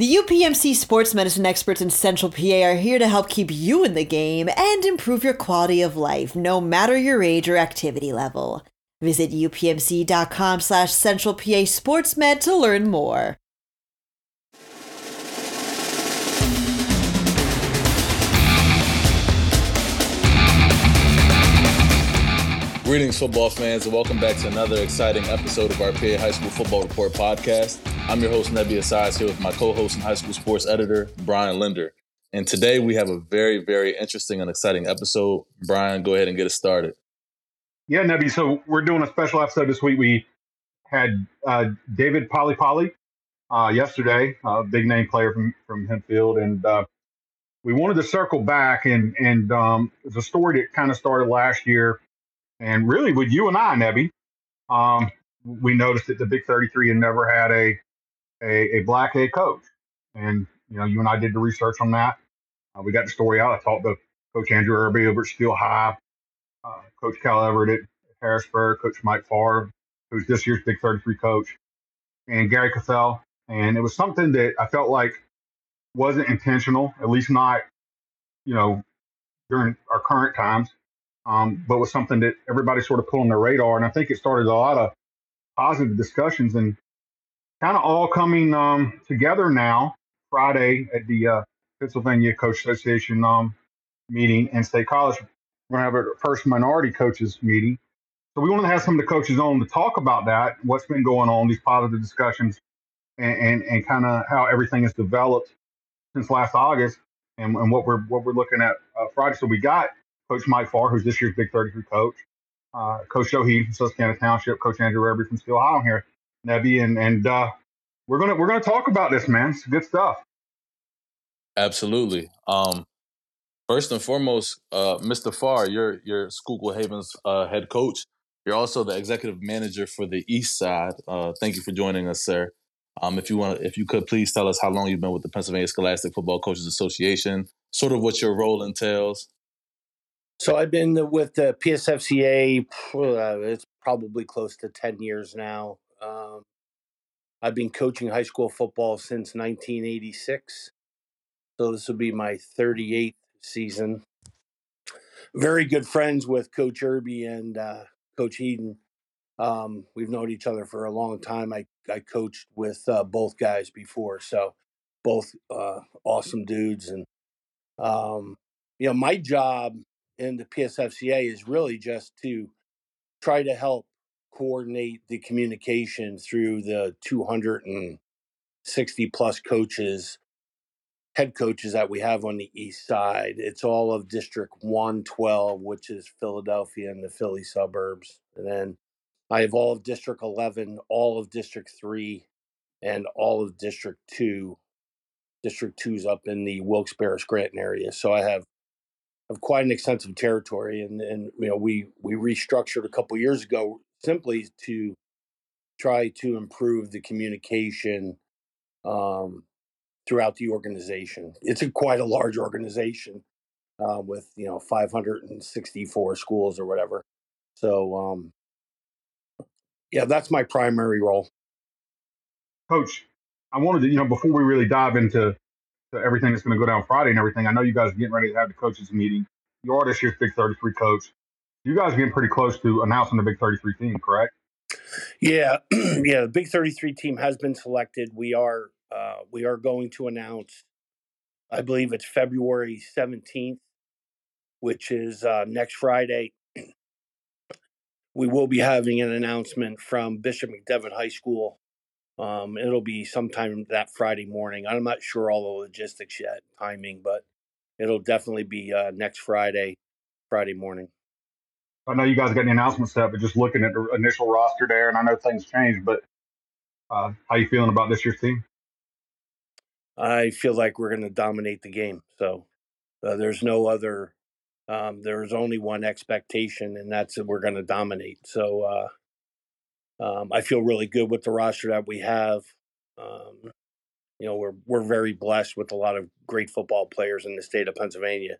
The UPMC sports medicine experts in Central PA are here to help keep you in the game and improve your quality of life, no matter your age or activity level. Visit upmc.com slash central PA sportsmed to learn more. Greetings, football fans, and welcome back to another exciting episode of our PA High School Football Report podcast. I'm your host, Nebby Asias, here with my co host and high school sports editor, Brian Linder. And today we have a very, very interesting and exciting episode. Brian, go ahead and get us started. Yeah, Nebby. So we're doing a special episode this week. We had uh, David Polly Polly uh, yesterday, a big name player from, from Hempfield. And uh, we wanted to circle back, and, and um, it's a story that kind of started last year and really, with you and I, Nebby, um, we noticed that the Big 33 had never had a, a, a black head coach. And, you know, you and I did the research on that. Uh, we got the story out. I talked to Coach Andrew Irby over at Steel High, uh, Coach Cal Everett at Harrisburg, Coach Mike Farr, who's this year's Big 33 coach, and Gary Cathell. And it was something that I felt like wasn't intentional, at least not, you know, during our current times um, but was something that everybody sort of put on their radar. And I think it started a lot of positive discussions and kind of all coming um, together now Friday at the uh, Pennsylvania Coach Association um, meeting and State College. We're going to have our first minority coaches meeting. So we want to have some of the coaches on to talk about that, what's been going on, these positive discussions, and, and, and kind of how everything has developed since last August and, and what we're what we're looking at uh, Friday. So we got Coach Mike Farr, who's this year's Big 33 coach, uh, Coach Joe Heed from Susquehanna Township, Coach Andrew Irby from Steel High here, Nebby, and and uh, we're gonna we're gonna talk about this, man. It's good stuff. Absolutely. Um, first and foremost, uh, Mr. Farr, you're you're Schuylkill Haven's uh, head coach. You're also the executive manager for the East Side. Uh, thank you for joining us, sir. Um, if you want, if you could please tell us how long you've been with the Pennsylvania Scholastic Football Coaches Association, sort of what your role entails. So I've been with the PSFCA. Uh, it's probably close to ten years now. Um, I've been coaching high school football since 1986. So this will be my 38th season. Very good friends with Coach Irby and uh, Coach Heeden. Um, we've known each other for a long time. I, I coached with uh, both guys before, so both uh, awesome dudes. And um, you know, my job in the PSFCA is really just to try to help coordinate the communication through the 260 plus coaches, head coaches that we have on the east side. It's all of District 112, which is Philadelphia and the Philly suburbs. And then I have all of District 11, all of District 3, and all of District 2. District 2 is up in the Wilkes-Barre Scranton area. So I have of quite an extensive territory, and and you know we we restructured a couple years ago simply to try to improve the communication um, throughout the organization. It's a quite a large organization uh, with you know 564 schools or whatever. So um, yeah, that's my primary role. Coach, I wanted to you know before we really dive into to everything that's going to go down Friday and everything. I know you guys are getting ready to have the coaches meeting. You are this year's Big 33 coach. You guys are getting pretty close to announcing the Big 33 team, correct? Yeah, yeah. The Big 33 team has been selected. We are uh, we are going to announce. I believe it's February 17th, which is uh, next Friday. we will be having an announcement from Bishop McDevitt High School um, it'll be sometime that Friday morning. I'm not sure all the logistics yet, timing, but it'll definitely be uh, next Friday, Friday morning. I know you guys got the announcement set, but just looking at the initial roster there, and I know things change, but uh, how you feeling about this year's team? I feel like we're going to dominate the game. So uh, there's no other. Um, there's only one expectation, and that's that we're going to dominate. So uh, um, I feel really good with the roster that we have. Um, you know, we're we're very blessed with a lot of great football players in the state of Pennsylvania.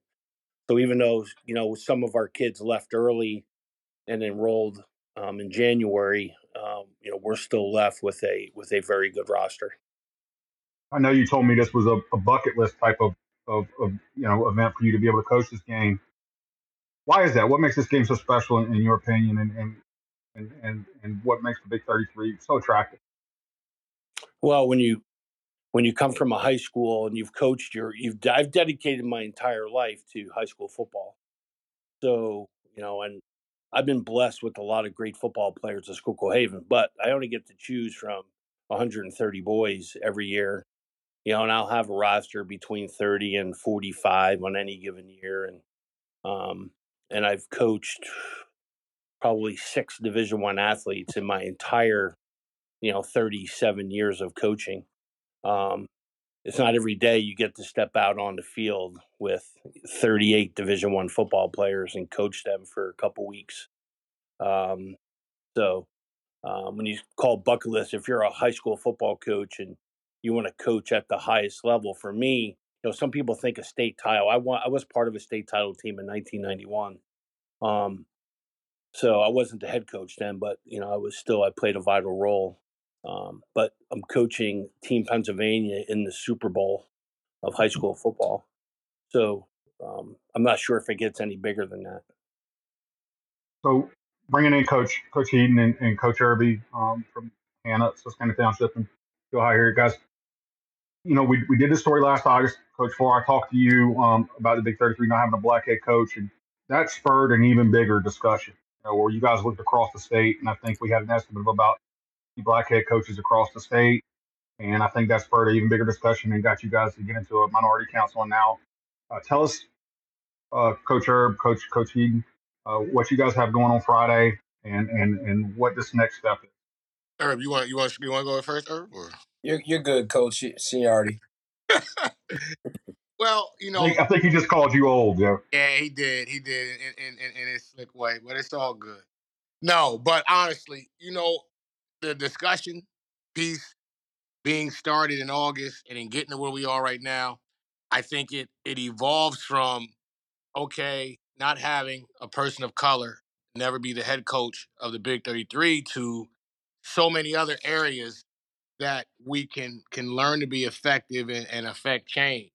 So even though you know some of our kids left early and enrolled um, in January, um, you know, we're still left with a with a very good roster. I know you told me this was a, a bucket list type of, of, of you know event for you to be able to coach this game. Why is that? What makes this game so special in, in your opinion, and, and and and and what makes the Big Thirty Three so attractive? Well, when you when you come from a high school and you've coached your you've I've dedicated my entire life to high school football. So, you know, and I've been blessed with a lot of great football players at Schuylkill Haven, but I only get to choose from 130 boys every year. You know, and I'll have a roster between 30 and 45 on any given year and um and I've coached probably six division 1 athletes in my entire you know 37 years of coaching. Um, it's not every day you get to step out on the field with 38 division one football players and coach them for a couple weeks. Um, so um, when you call bucket list if you're a high school football coach and you want to coach at the highest level for me you know some people think a state title i want i was part of a state title team in 1991 um, so i wasn't the head coach then but you know i was still i played a vital role um, but I'm coaching Team Pennsylvania in the Super Bowl of high school football. So um, I'm not sure if it gets any bigger than that. So bringing in Coach Coach Heaton and, and Coach Irby um, from Hannah, Susquehanna Township, and go high here, guys. You know, we, we did this story last August, Coach Four. I talked to you um, about the Big 33 not having a black head coach, and that spurred an even bigger discussion. You know, where you guys looked across the state, and I think we had an estimate of about black head coaches across the state. And I think that's spurred an even bigger discussion and got you guys to get into a minority council. And now, uh, tell us, uh, Coach Herb, Coach Coach Eden, uh, what you guys have going on Friday, and and and what this next step is. Herb, you want you want you want to go first, Herb? Or? You're you're good, Coach Seniority. well, you know, I think, I think, he just called you old, yeah. Yeah, he did. He did in in, in, in his slick way, but it's all good. No, but honestly, you know, the discussion piece being started in August and then getting to where we are right now, I think it it evolves from okay, not having a person of color never be the head coach of the Big 33 to so many other areas that we can can learn to be effective and, and affect change.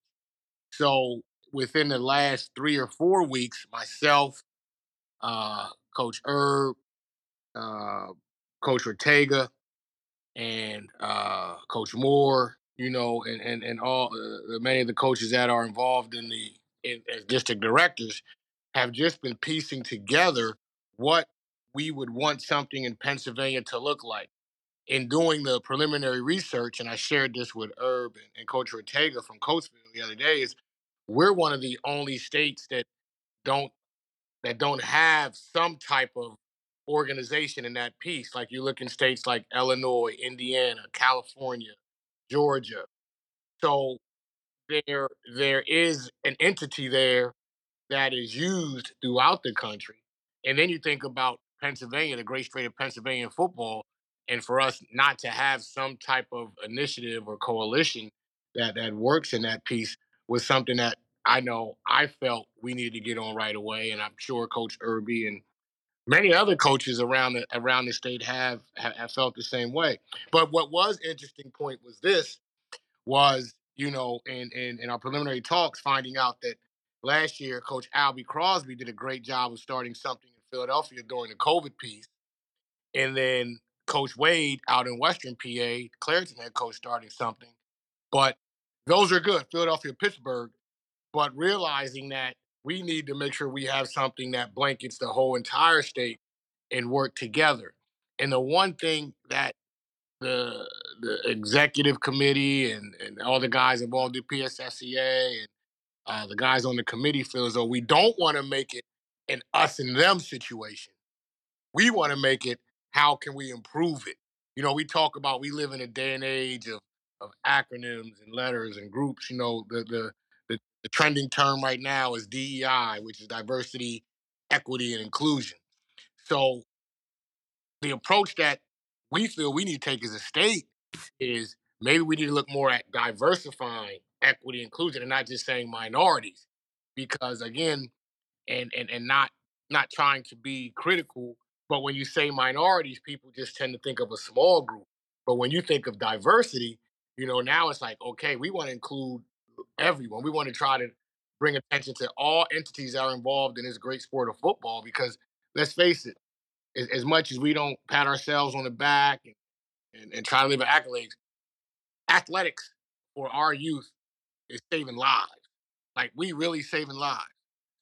So within the last three or four weeks, myself, uh, Coach Herb, uh, Coach Ortega, and uh, Coach Moore, you know, and and and all uh, many of the coaches that are involved in the in, as district directors have just been piecing together what we would want something in Pennsylvania to look like. In doing the preliminary research, and I shared this with Herb and, Coach Ortega from Coatesville the other day, is we're one of the only states that don't that don't have some type of organization in that piece. Like you look in states like Illinois, Indiana, California, Georgia. So there there is an entity there that is used throughout the country. And then you think about Pennsylvania, the great state of Pennsylvania football, and for us not to have some type of initiative or coalition that that works in that piece was something that I know I felt we needed to get on right away, and I'm sure Coach Irby and many other coaches around the around the state have, have felt the same way. But what was interesting point was this was you know in, in in our preliminary talks finding out that last year Coach Albie Crosby did a great job of starting something in Philadelphia during the COVID piece, and then Coach Wade out in Western PA, Clairton head coach starting something. But those are good, Philadelphia, Pittsburgh. But realizing that we need to make sure we have something that blankets the whole entire state and work together. And the one thing that the the executive committee and, and all the guys involved in PSSCA and uh, the guys on the committee feel as though we don't want to make it an us and them situation. We want to make it how can we improve it? You know, we talk about we live in a day and age of of acronyms and letters and groups. You know, the the the, the trending term right now is DEI, which is diversity, equity, and inclusion. So the approach that we feel we need to take as a state is maybe we need to look more at diversifying equity inclusion and not just saying minorities because again and and and not not trying to be critical but when you say minorities people just tend to think of a small group but when you think of diversity You know, now it's like, okay, we want to include everyone. We want to try to bring attention to all entities that are involved in this great sport of football because let's face it, as, as much as we don't pat ourselves on the back and, and, and try to live in accolades, athletics for our youth is saving lives. Like we really saving lives.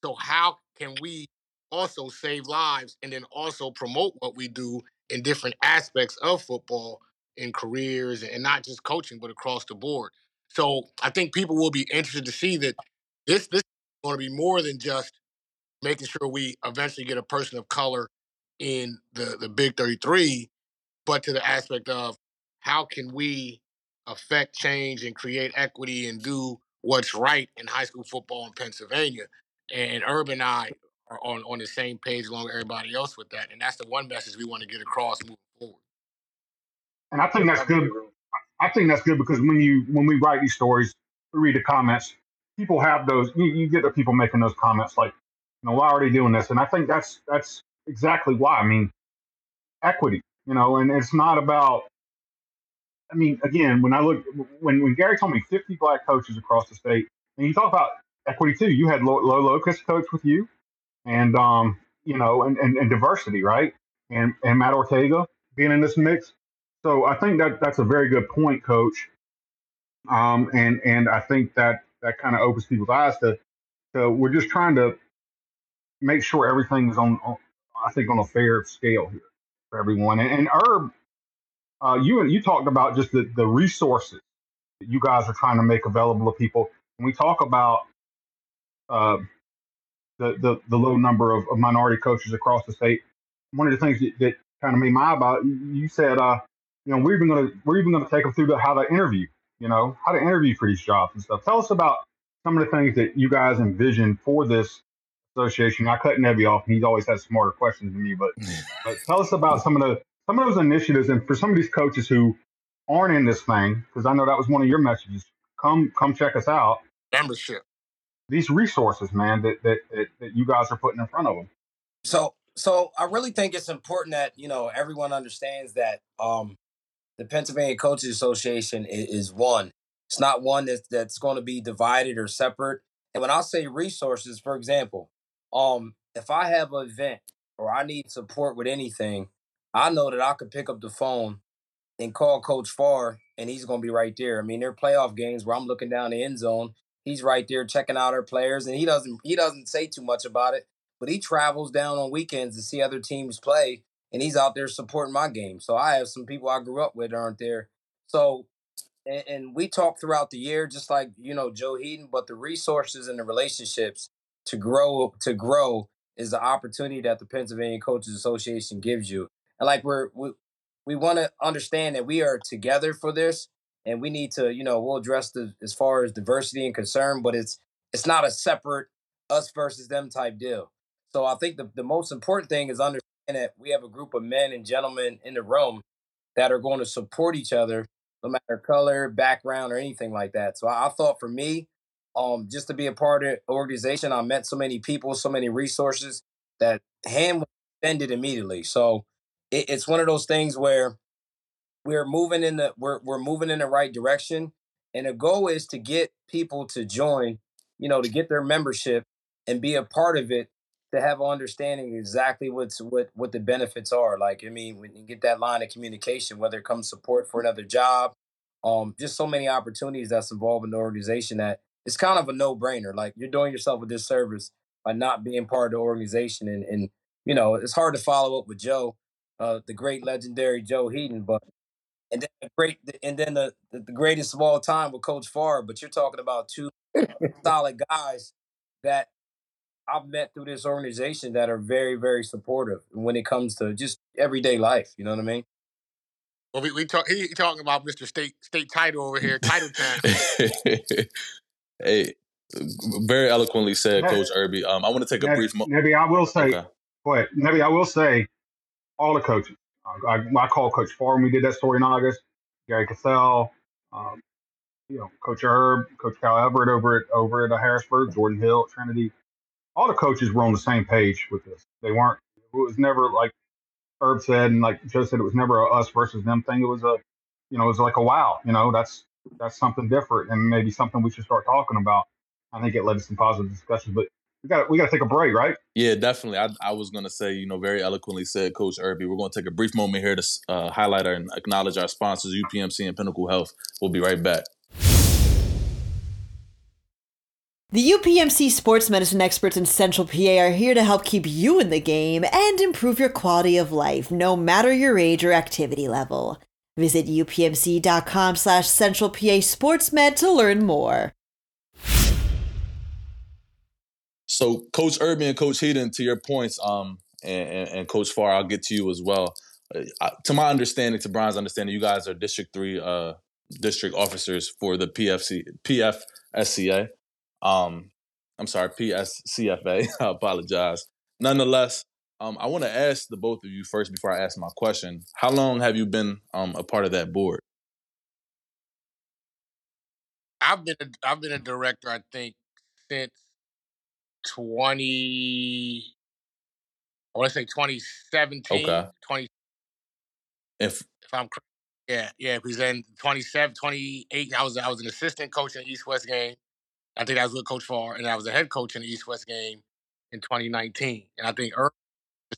So how can we also save lives and then also promote what we do in different aspects of football in careers and not just coaching, but across the board. So I think people will be interested to see that this this is going to be more than just making sure we eventually get a person of color in the the Big 33, but to the aspect of how can we affect change and create equity and do what's right in high school football in Pennsylvania. And Urban and I are on, on the same page along with everybody else with that. And that's the one message we want to get across moving forward. And I think that's good. I think that's good because when you when we write these stories, we read the comments. People have those. You, you get the people making those comments like, you know, why are they doing this? And I think that's that's exactly why. I mean, equity. You know, and it's not about. I mean, again, when I look when when Gary told me 50 black coaches across the state, and you talk about equity too. You had Lo Locust coach with you, and um, you know, and, and, and diversity, right? And and Matt Ortega being in this mix. So I think that that's a very good point, Coach. Um, and and I think that that kind of opens people's eyes to, to we're just trying to make sure everything is on, on I think on a fair scale here for everyone. And, and Herb, uh, you you talked about just the, the resources that you guys are trying to make available to people. When we talk about uh, the, the the low number of, of, minority coaches across the state, one of the things that, that kind of made my about you said uh, you know, we're even gonna we're even gonna take them through the, how to interview, you know, how to interview for these jobs and stuff. Tell us about some of the things that you guys envision for this association. I cut Nebby off, and he's always had smarter questions than me. But, but tell us about some of the some of those initiatives, and for some of these coaches who aren't in this thing, because I know that was one of your messages. Come come check us out. Membership. These resources, man, that that that, that you guys are putting in front of them. So so I really think it's important that you know everyone understands that um, the Pennsylvania Coaches Association is, one. It's not one that's that's going to be divided or separate. And when I say resources, for example, um, if I have an event or I need support with anything, I know that I could pick up the phone and call Coach Farr, and he's going to be right there. I mean, there are playoff games where I'm looking down the end zone. He's right there checking out our players, and he doesn't he doesn't say too much about it, but he travels down on weekends to see other teams play and he's out there supporting my game. So I have some people I grew up with aren't there. So and, and we talk throughout the year, just like you know Joe Heaton, but the resources and the relationships to grow to grow is the opportunity that the Pennsylvania Coaches Association gives you. And like we're we, we want to understand that we are together for this and we need to, you know, we'll address the as far as diversity and concern, but it's it's not a separate us versus them type deal. So I think the, the most important thing is understanding that we have a group of men and gentlemen in the room that are going to support each other, no matter color, background, or anything like that. So I, I thought for me, um, just to be a part of the organization, I met so many people, so many resources that hand was extended immediately. So it, it's one of those things where we're moving in the we're we're moving in the right direction, and the goal is to get people to join, you know, to get their membership and be a part of it to have an understanding exactly what's what what the benefits are. Like I mean, when you get that line of communication, whether it comes support for another job, um, just so many opportunities that's involved in the organization that it's kind of a no brainer. Like you're doing yourself a disservice by not being part of the organization, and and you know it's hard to follow up with Joe, uh, the great legendary Joe Heaton, but and then the great and then the the greatest of all time with Coach Farr. But you're talking about two solid guys that I've met through this organization that are very, very supportive when it comes to just everyday life. You know what I mean? Well, we, we talk. He talking about Mr. State State Title over here, Title time. hey, very eloquently said, Coach Irby. Um, I want to take a Nebby, brief. Mo- Nebby, I will say, okay. go ahead, Nebby. I will say, all the coaches. I, I, I call Coach Farr when we did that story in August. Gary Cassell, um, you know, Coach Herb, Coach Cal Everett over at over at Harrisburg, Jordan Hill Trinity all the coaches were on the same page with this. They weren't. It was never like Herb said, and like Joe said, it was never a us versus them thing. It was a, you know, it was like a wow. You know, that's that's something different and maybe something we should start talking about. I think it led to some positive discussions, but we got we got to take a break, right? Yeah, definitely. I, I was going to say, you know, very eloquently said, Coach Irby. We're going to take a brief moment here to uh, highlight and acknowledge our sponsors, UPMC and Pinnacle Health. We'll be right back. The UPMC sports medicine experts in Central PA are here to help keep you in the game and improve your quality of life, no matter your age or activity level. Visit upmc.com slash central PA sportsmed to learn more. So, Coach Irby and Coach Heaton, to your points, um, and, and, and Coach Farr, I'll get to you as well. Uh, to my understanding, to Brian's understanding, you guys are District Three uh, district officers for the PFC PFSCA. Um, I'm sorry, PSCFA. I apologize. Nonetheless, um, I want to ask the both of you first before I ask my question. How long have you been um, a part of that board? I've been a, I've been a director, I think, since twenty. I want to say 2017. Okay. 20, If if I'm. Yeah, yeah. Because then 27, 28, I was I was an assistant coach in the East West game. I think that was with Coach Farr, and I was a head coach in the East West game in 2019. And I think Irv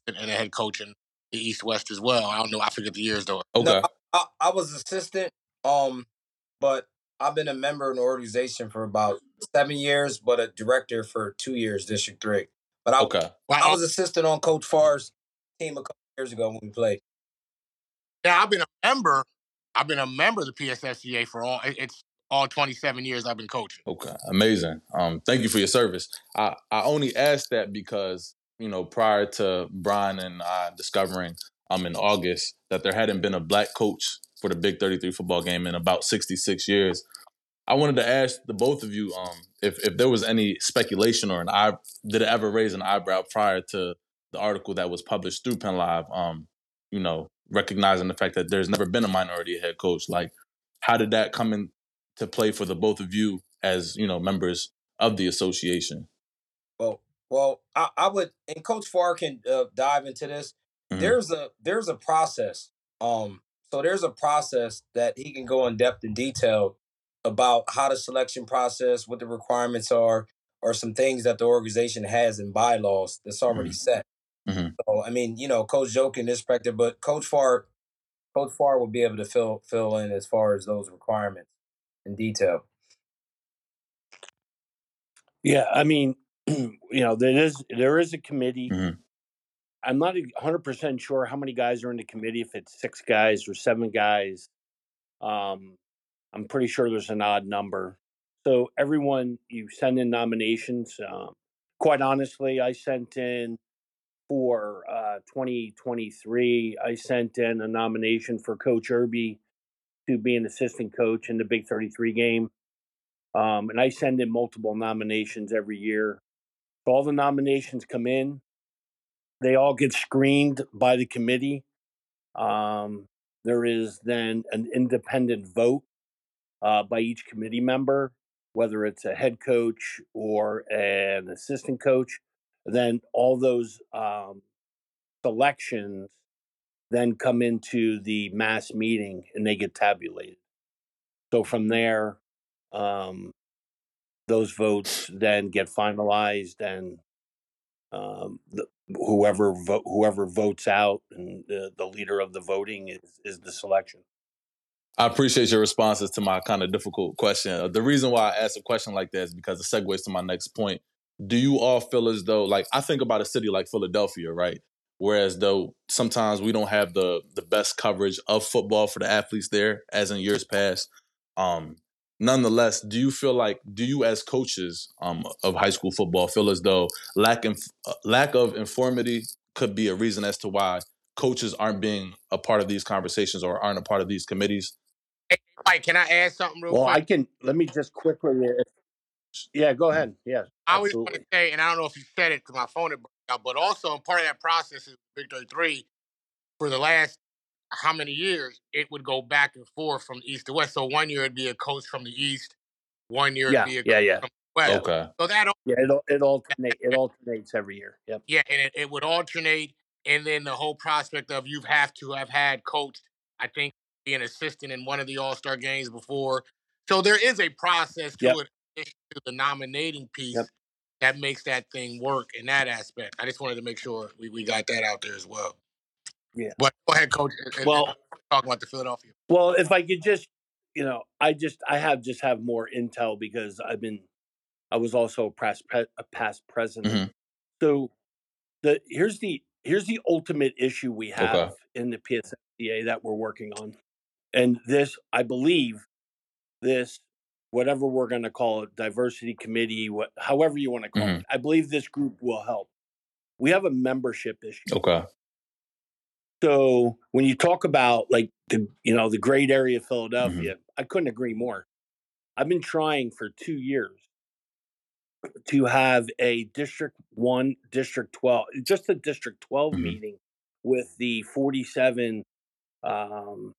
and a head coach in the East West as well. I don't know. I forget the years though. okay, No, I, I was assistant, um, but I've been a member in the organization for about seven years, but a director for two years, District Three. But I, okay, Well, I was assistant on Coach Farr's team a couple years ago when we played. yeah, I've been a member. I've been a member of the PSSCA for all it's all 27 years I've been coaching. okay, amazing. Um, thank you for your service. I I only asked that because you know prior to Brian and I discovering um in August that there hadn't been a black coach for the Big 33 football game in about 66 years. I wanted to ask the both of you um, if if there was any speculation or an eye did it ever raise an eyebrow prior to the article that was published through Penn Live. Um, you know, recognizing the fact that there's never been a minority head coach. Like, how did that come into play for the both of you as you know members of the association? Well, well, I, I would, and Coach Farr can uh, dive into this. Mhm. There's a there's a process. Um, so there's a process that he can go in depth and detail about how the selection process, what the requirements are, or some things that the organization has in bylaws that's already set. Mhm. So I mean, you know, Coach Joe can perspective, but Coach Farr, Coach Farr will be able to fill fill in as far as those requirements in detail. Yeah, I mean, you know, there is there is a committee. Mhm. I'm not 100 percent sure how many guys are in the committee. If it's six guys or seven guys, um, I'm pretty sure there's an odd number. So everyone, you send in nominations. Um, quite honestly, I sent in for uh, 2023. I sent in a nomination for Coach Irby to be an assistant coach in the Big 33 game. Um, and I send in multiple nominations every year. So all the nominations come in. They all get screened by the committee. Um, there is then an independent vote uh, by each committee member, whether it's a head coach or an assistant coach. Then all those um, selections then come into the mass meeting and they get tabulated. So from there, um, those votes then get finalized and um, the, whoever vo- whoever votes out and the, leader of the voting is, is the selection. I appreciate your responses to my kind of difficult question. Uh, The reason why I asked a question like that is because it segues to my next point. Do you all feel as though, like, I think about a city like Philadelphia, right? Whereas though sometimes we don't have the the best coverage of football for the athletes there, as in years past. Um, nonetheless, do you feel like, do you as coaches um, of high school football feel as though lack in, uh, lack of informity could be a reason as to why coaches aren't being a part of these conversations or aren't a part of these committees? Hey, Mike, can I add something real Well, I can let me just quickly. uh, Yeah, go ahead. Yeah, I was going to say, and I don't know if you said it because my phone had broke out, but also part of that process is Victory Three for the last how many years it would go back and forth from east to west. So one year it'd be a coach from the east, one year Yeah, it'd be a yeah, coach yeah, from the west. Okay. So that yeah. It it alternate it alternates every year. Yep. yeah, and it, it would alternate, and then the whole prospect of you have to have had coached. I think be an assistant in one of the All Star games before. So there is a process to Yep. it, to the nominating piece Yep. that makes that thing work in that aspect. I just wanted to make sure we, we got that out there as well. Yeah. But go ahead, coach. and- Well- and talk about the Philadelphia. Well, if I could just, you know, I just I have just have more intel because I've been, I was also a past a past president. Mhm. So the here's the here's the ultimate issue we have Okay. in the PSFDA that we're working on, and this I believe this whatever we're going to call it diversity committee what however you want to call Mhm. it i believe this group will help we have a membership issue Okay. So when you talk about like the you know the great area of Philadelphia, I couldn't agree more. I've been trying for two years to have a District One, District Twelve, just a District 12 Mhm. meeting with the forty-seven um,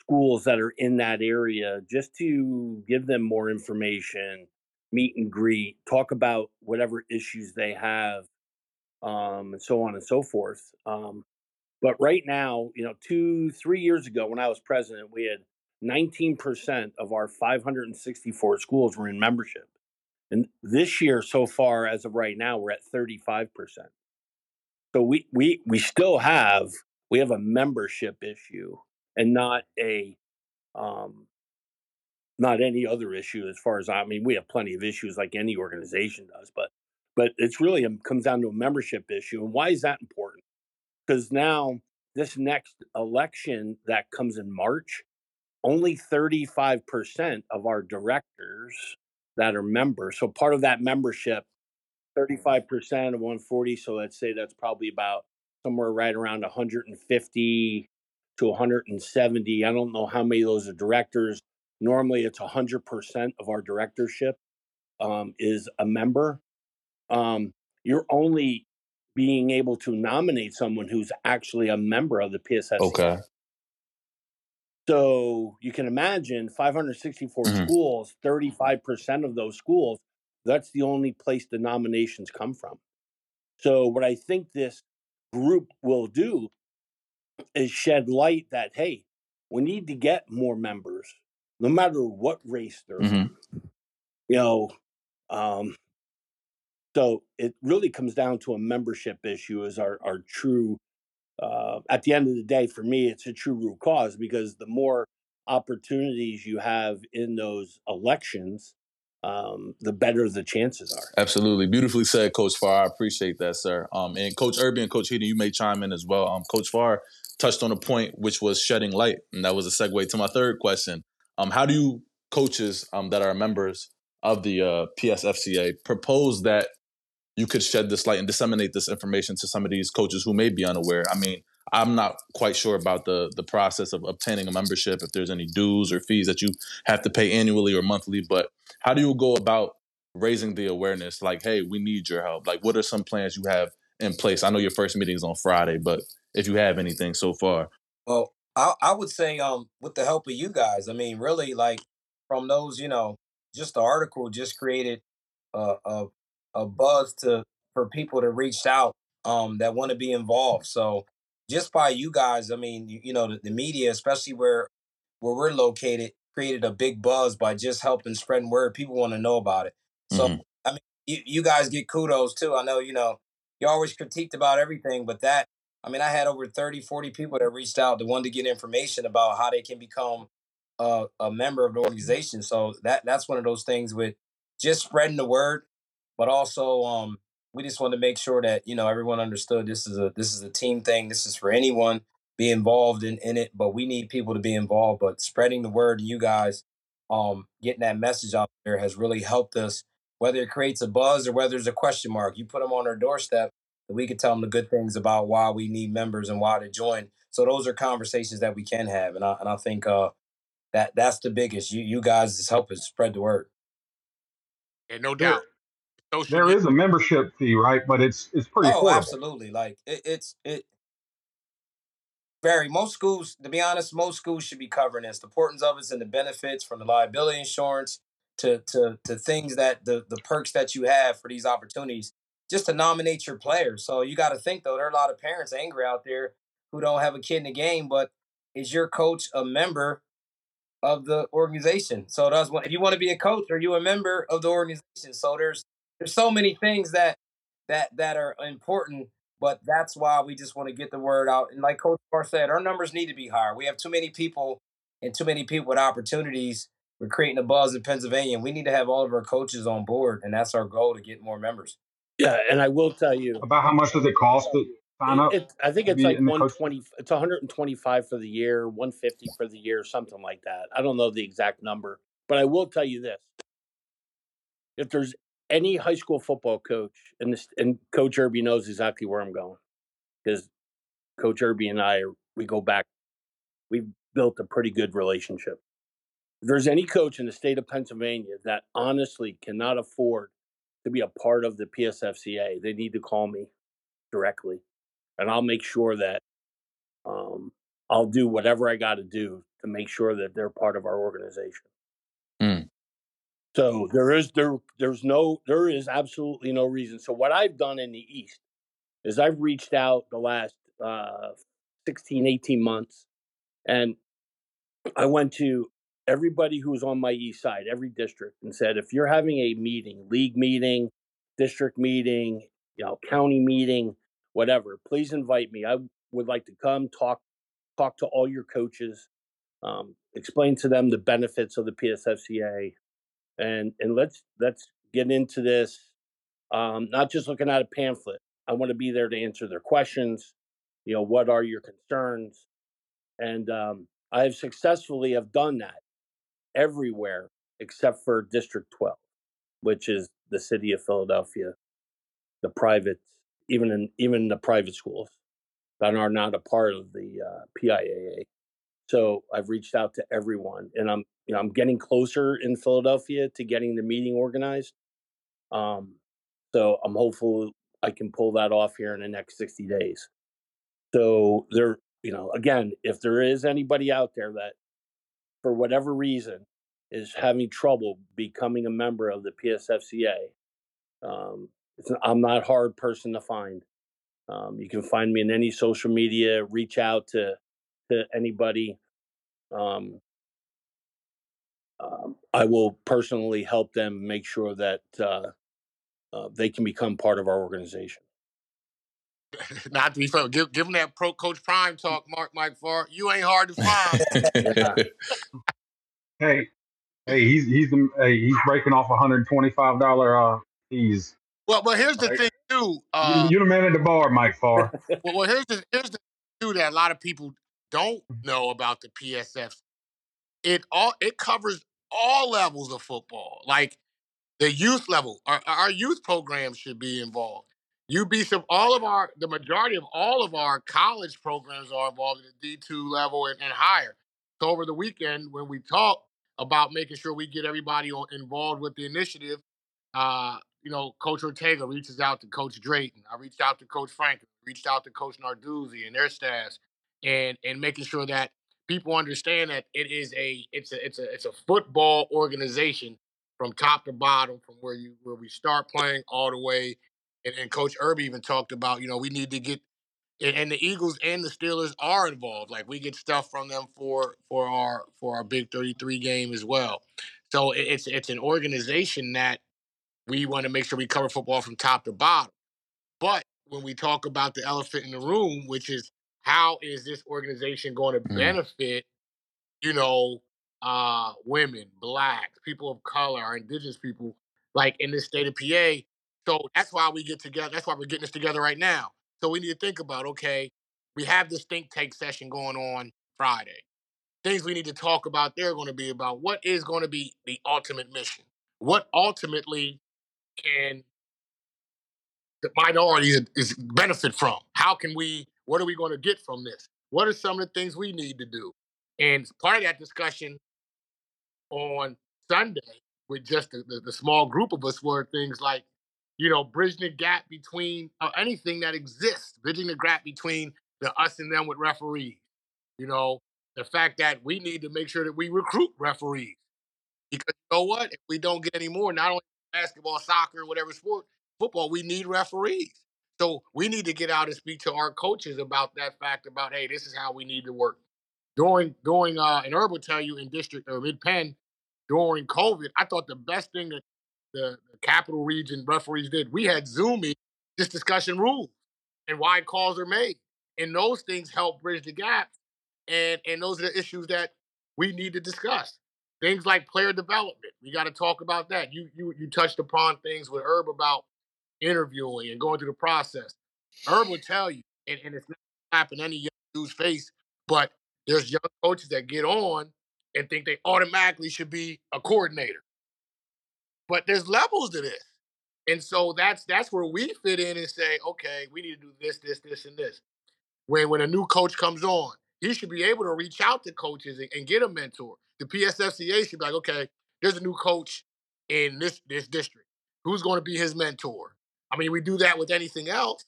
schools that are in that area, just to give them more information, meet and greet, talk about whatever issues they have, um, and so on and so forth. Um, but right now, you know, two, three years ago when I was president, we had 19% of our 564 schools were in membership. And this year, so far, as of right now, we're at 35%. So we we we still have we have a membership issue and not a um not any other issue as far as I mean, we have plenty of issues like any organization does, but but it's really a, comes down to a membership issue. And why is that important? Because now this next election that comes in March, only 35% of our directors that are members. So part of that membership, 35% of 140. So let's say that's probably about somewhere right around 150 to 170. I don't know how many of those are directors. Normally it's 100% of our directorship um, is a member. Um, you're only being able to nominate someone who's actually a member of the PSS. Okay. So you can imagine 564 Mhm. schools, 35% of those schools, that's the only place the nominations come from. So what I think this group will do is shed light that, hey, we need to get more members, no matter what race they're Mhm. you know um so it really comes down to a membership issue as our our true uh at the end of the day for me it's a true root cause because the more opportunities you have in those elections um the better the chances are Absolutely. Beautifully said, Coach Farr. I appreciate that, sir. Um, and Coach Irby and Coach Heaton, you may chime in as well. Um, Coach Farr touched on a point which was shedding light, and that was a segue to my third question. Um, how do you coaches um, that are members of the uh, PSFCA propose that you could shed this light and disseminate this information to some of these coaches who may be unaware? I mean, I'm not quite sure about the the process of obtaining a membership, if there's any dues or fees that you have to pay annually or monthly, but how do you go about raising the awareness? Like hey we need your help. Like what are some plans you have in place? I know your first meeting is on friday but if you have anything so far. Well, I I would say um with the help of you guys, I mean really like from those, you know, just the article just created a a, a buzz to for people to reach out um that want to be involved. So just by you guys, I mean, you, you know, the, the media, especially where where we're located, created a big buzz by just helping spreading word. People want to know about it. So Mhm. I mean, you, you guys get kudos too. I know, you know, you're always critiqued about everything, but that I mean, I had over 30, 40 people that reached out that wanted to get information about how they can become a, a member of the organization. So that that's one of those things with just spreading the word, but also um, we just want to make sure that you know everyone understood this is a this is a team thing. This is for anyone be involved in, in it, but we need people to be involved. But spreading the word, you guys, um, getting that message out there has really helped us. Whether it creates a buzz or whether it's a question mark, you put them on our doorstep that we can tell them the good things about why we need members and why to join. So those are conversations that we can have, and I and I think uh, that that's the biggest. You you guys is helping spread the word. And no doubt. Social There media- is a membership fee, right? But it's it's pretty Oh, affordable. absolutely. Like it, it's it. Very most schools, to be honest, most schools should be covering this. The importance of it's and the benefits from the liability insurance to to to things that the the perks that you have for these opportunities, just to nominate your players. So you got to think though, there are a lot of parents angry out there who don't have a kid in the game, but is your coach a member of the organization. So that's what if you want to be a coach or you a member of the organization. So there's there's so many things that that that are important, but that's why we just want to get the word out. And like Coach Farr said, our numbers need to be higher. We have too many people and too many people with opportunities. We're creating a buzz in Pennsylvania, and we need to have all of our coaches on board, and that's our goal to get more members. Yeah, and I will tell you About how much does it cost to sign up? It, I think it's like in 120. It's 125 for the year, 150 for the year, something like that. I don't know the exact number, but I will tell you this: if there's any high school football coach, and this, and Coach Irby knows exactly where I'm going, because Coach Irby and I we go back. We've built a pretty good relationship. If there's any coach in the state of Pennsylvania that honestly cannot afford to be a part of the PSFCA, they need to call me directly, and I'll make sure that um, I'll do whatever I got to do to make sure that they're part of our organization. So there is there there's no there is absolutely no reason. So what I've done in the East is I've reached out the last uh, 16, 18 months, and I went to everybody who's on my east side, every district, and said, if you're having a meeting, league meeting, district meeting, you know, county meeting, whatever, please invite me. I would like to come talk talk to all your coaches, um, explain to them the benefits of the PSFCA, and and let's let's get into this. Um, not just looking at a pamphlet. I want to be there to answer their questions. You know, what are your concerns? And um, I have successfully have done that everywhere except for District 12, which is the city of Philadelphia, the private, even in even the private schools that are not a part of the uh, PIAA. So I've reached out to everyone, and I'm you know I'm getting closer in Philadelphia to getting the meeting organized. Um, so I'm hopeful I can pull that off here in the next 60 days. So there, you know, again, if there is anybody out there that, for whatever reason, is having trouble becoming a member of the PSFCA, um, I'm not a hard person to find. Um, you can find me in any social media. Reach out to to anybody. Um, um, I will personally help them make sure that uh, uh, they can become part of our organization. Not to be fair, give, give him that pro coach prime talk, Mark Mike Farr. You ain't hard to find. Hey, hey, he's he's the, hey, he's breaking off hundred twenty five dollar uh fees. well, but here's the Right. thing too. You Uh, you the man at the bar, Mike Farr. well, well, here's the here's the thing too that a lot of people don't know about the PSF. It all it covers all levels of football, like the youth level. Our, our youth programs should be involved. You'd be some all of our the majority of all of our college programs are involved at the D two level and, and higher. So over the weekend when we talk about making sure we get everybody on, involved with the initiative, uh, you know, Coach Ortega reaches out to Coach Drayton. I reached out to Coach Franklin, reached out to Coach Narduzzi and their staffs, and and making sure that people understand that it is a it's a it's a it's a football organization from top to bottom, from where you where we start playing all the way. And, and Coach Irby even talked about, you know, we need to get and, the Eagles and the Steelers are involved. Like we get stuff from them for for our for our Big Thirty Three game as well. So it, it's it's an organization that we want to make sure we cover football from top to bottom. But when we talk about the elephant in the room, which is how is this organization going to Mm. benefit, you know, uh, women, blacks, people of color, our indigenous people, like in this state of PA. So that's why we get together. That's why we're getting this together right now. So we need to think about okay, we have this think tank session going on Friday. Things we need to talk about there are going to be about what is going to be the ultimate mission. What ultimately can the minorities is benefit from? How can we? What are we going to get from this? What are some of the things we need to do? And part of that discussion on Sunday with just the, the, the small group of us were things like, you know, bridging the gap between uh, anything that exists, bridging the gap between the us and them with referees. You know, the fact that we need to make sure that we recruit referees. Because you know what? If we don't get any more, not only basketball, soccer, whatever sport, football, we need referees. So we need to get out and speak to our coaches about that fact about, hey, this is how we need to work. during during uh, and Herb will tell you in district or mid Penn during COVID, I thought the best thing that the, the capital region referees did, we had Zoom just discussion rules and why calls are made. And those things help bridge the gap. And and those are the issues that we need to discuss. Things like player development. We got to talk about that. You you you touched upon things with Herb about interviewing and going through the process. Herb will tell you, and, and it's not happening any young dude's face, but there's young coaches that get on and think they automatically should be a coordinator. But there's levels to this. And so that's that's where we fit in and say, okay, we need to do this, this, this, and this. When when a new coach comes on, he should be able to reach out to coaches and, and get a mentor. The PSFCA should be like, okay, there's a new coach in this this district. Who's going to be his mentor? I mean, we do that with anything else.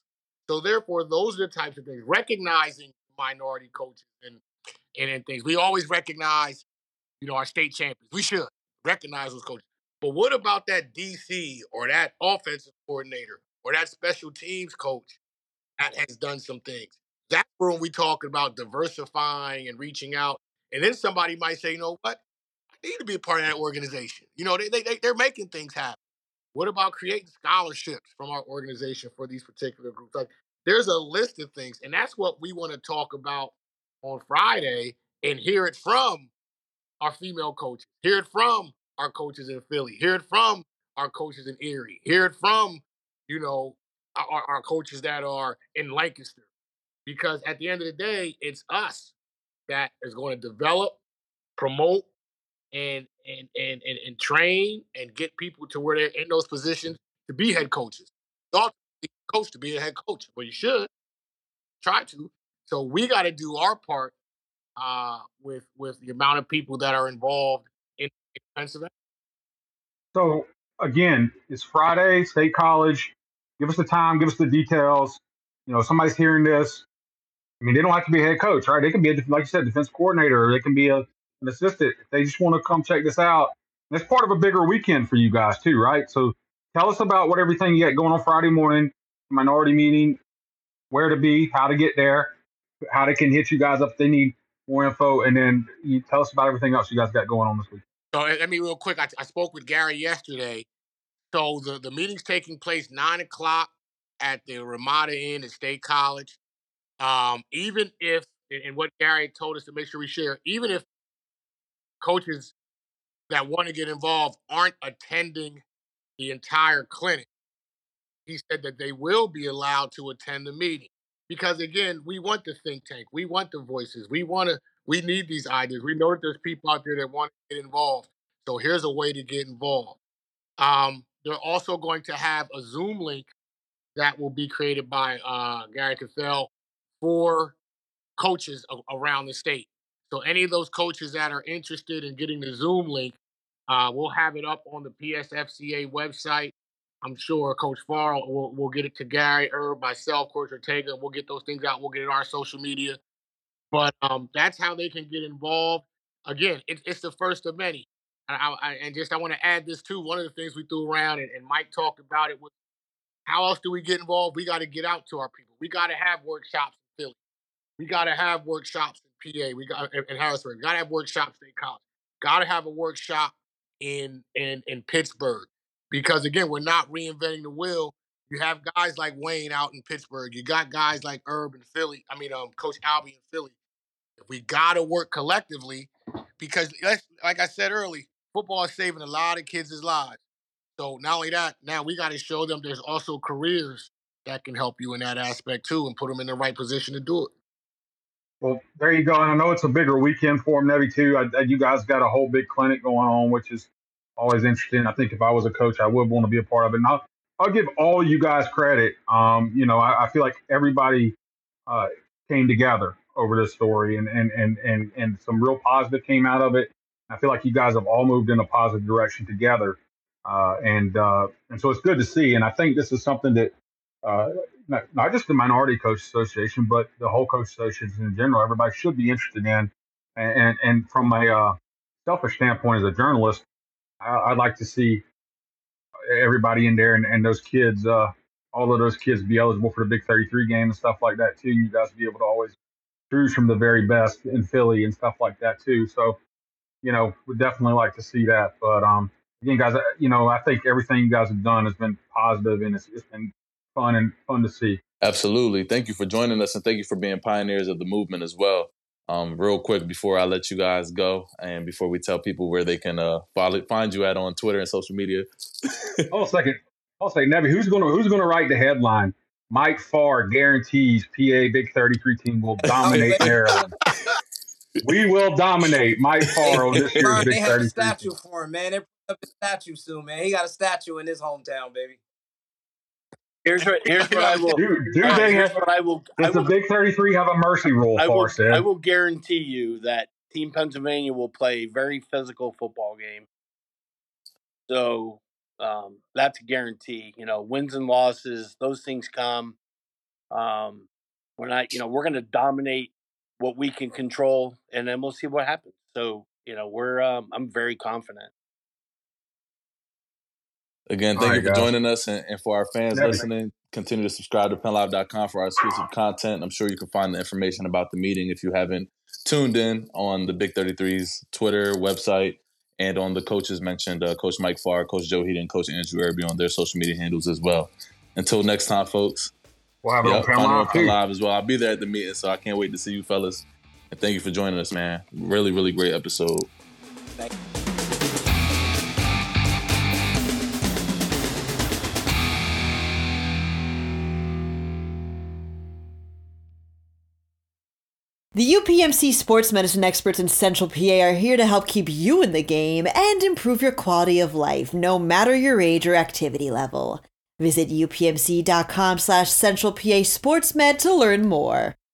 So therefore, those are the types of things. Recognizing minority coaches and and, and things. We always recognize, you know, our state champions. We should recognize those coaches. But what about that DC or that offensive coordinator or that special teams coach that has done some things? That's when we talk about diversifying and reaching out. And then somebody might say, you know what? I need to be a part of that organization. You know, they, they, they, they're making things happen. What about creating scholarships from our organization for these particular groups? Like, there's a list of things, and that's what we want to talk about on Friday and hear it from our female coaches, hear it from our coaches in Philly, hear it from our coaches in Erie, hear it from, you know, our, our coaches that are in Lancaster. Because at the end of the day, it's us that is going to develop, promote, and and and and, and train and get people to where they're in those positions to be head coaches. Thought coach to be a head coach, but you should try to. So we got to do our part uh, with with the amount of people that are involved in, Pennsylvania. So again, it's Friday, State College. Give us the time, give us the details. You know, somebody's hearing this. I mean, they don't have to be a head coach, right? They can be, a, like you said, defense coordinator, or they can be a, an assistant. If they just want to come check this out, and it's part of a bigger weekend for you guys too, right? So tell us about what everything you got going on Friday morning, minority meeting, where to be, how to get there, how they can hit you guys up if they need more info, and then you tell us about everything else you guys got going on this week. So let me real quick. I, I spoke with Gary yesterday. So the, the meeting's taking place nine o'clock at the Ramada Inn at State College. Um, even if and what Gary told us to make sure we share, even if coaches that want to get involved aren't attending the entire clinic, he said that they will be allowed to attend the meeting because again, we want the think tank, we want the voices, we want to, we need these ideas. We know that there's people out there that want to get involved. So here's a way to get involved. Um, they're also going to have a Zoom link that will be created by uh, Gary Cathell for coaches around the state. So any of those coaches that are interested in getting the Zoom link, uh, we'll have it up on the PSFCA website. I'm sure Coach Farr will, will get it to Gary, Herb, myself, Coach Ortega. We'll get those things out. We'll get it on our social media. But um, that's how they can get involved. Again, it, it's the first of many. And, I, I, and just I want to add this too. One of the things we threw around, and, and Mike talked about it, was how else do we get involved? We got to get out to our people. We got to have workshops in Philly. We got to have workshops PA. We got in Harrisburg. We got to have workshops in college. Got to have a workshop in in in Pittsburgh because again, we're not reinventing the wheel. You have guys like Wayne out in Pittsburgh. You got guys like Herb in Philly. I mean, um, Coach Albie in Philly. We got to work collectively because, like I said early, football is saving a lot of kids' lives. So not only that, now we got to show them there's also careers that can help you in that aspect too, and put them in the right position to do it. Well, there you go. And I know it's a bigger weekend for them, Nebby, too. I, I, you guys got a whole big clinic going on, which is always interesting. I think if I was a coach, I would want to be a part of it. And I'll, I'll give all you guys credit. Um, you know, I, I, feel like everybody uh, came together over this story, and and and and and some real positive came out of it. I feel like you guys have all moved in a positive direction together, uh, and uh, and so it's good to see. And I think this is something that uh, not, not just the Minority Coach Association, but the whole coach associations in general, everybody should be interested in. And and, from a uh, selfish standpoint, as a journalist, I, would like to see everybody in there and, and those kids, uh, all of those kids be eligible for the Big 33 game and stuff like that too. You guys be able to always choose from the very best in Philly and stuff like that too. So, you know, would definitely like to see that. But um, again, guys, you know, I think everything you guys have done has been positive and it's, it's been fun and fun to see. Absolutely. Thank you for joining us and thank you for being pioneers of the movement as well. Um, real quick before I let you guys go and before we tell people where they can uh, follow, find you at on Twitter and social media. Hold a second. I'll say, Nebby, who's gonna who's gonna write the headline? Mike Farr guarantees PA Big 33 team will dominate Maryland. we will dominate Mike Farr on this year's Big 33. they have 33. a statue for him, man. They're putting up a statue soon, man. He got a statue in his hometown, baby. Here's what here's what I will. Do, do all right, they here's have, what I will. I does the Big 33 have a mercy rule, I will? I will guarantee you that Team Pennsylvania will play a very physical football game. So um, that's a guarantee. You know, wins and losses, those things come. Um, we're not, you know, we're going to dominate what we can control, and then we'll see what happens. So, you know, we're, um, I'm very confident. Again, thank right, you for guys. joining us. And, and for our fans Never. listening, continue to subscribe to pennlive.com for our exclusive content. I'm sure you can find the information about the meeting if you haven't tuned in on the Big 33's Twitter, website, and on the coaches mentioned uh, Coach Mike Farr, Coach Joe Heaton, Coach Andrew Irby on their social media handles as well. Until next time, folks. We'll have it Yeah, on find it on Live, Live as well. I'll be there at the meeting, so I can't wait to see you fellas. And thank you for joining us, man. Really, really great episode. The UPMC sports medicine experts in Central PA are here to help keep you in the game and improve your quality of life, no matter your age or activity level. Visit upmc.com slash central PA sportsmed to learn more.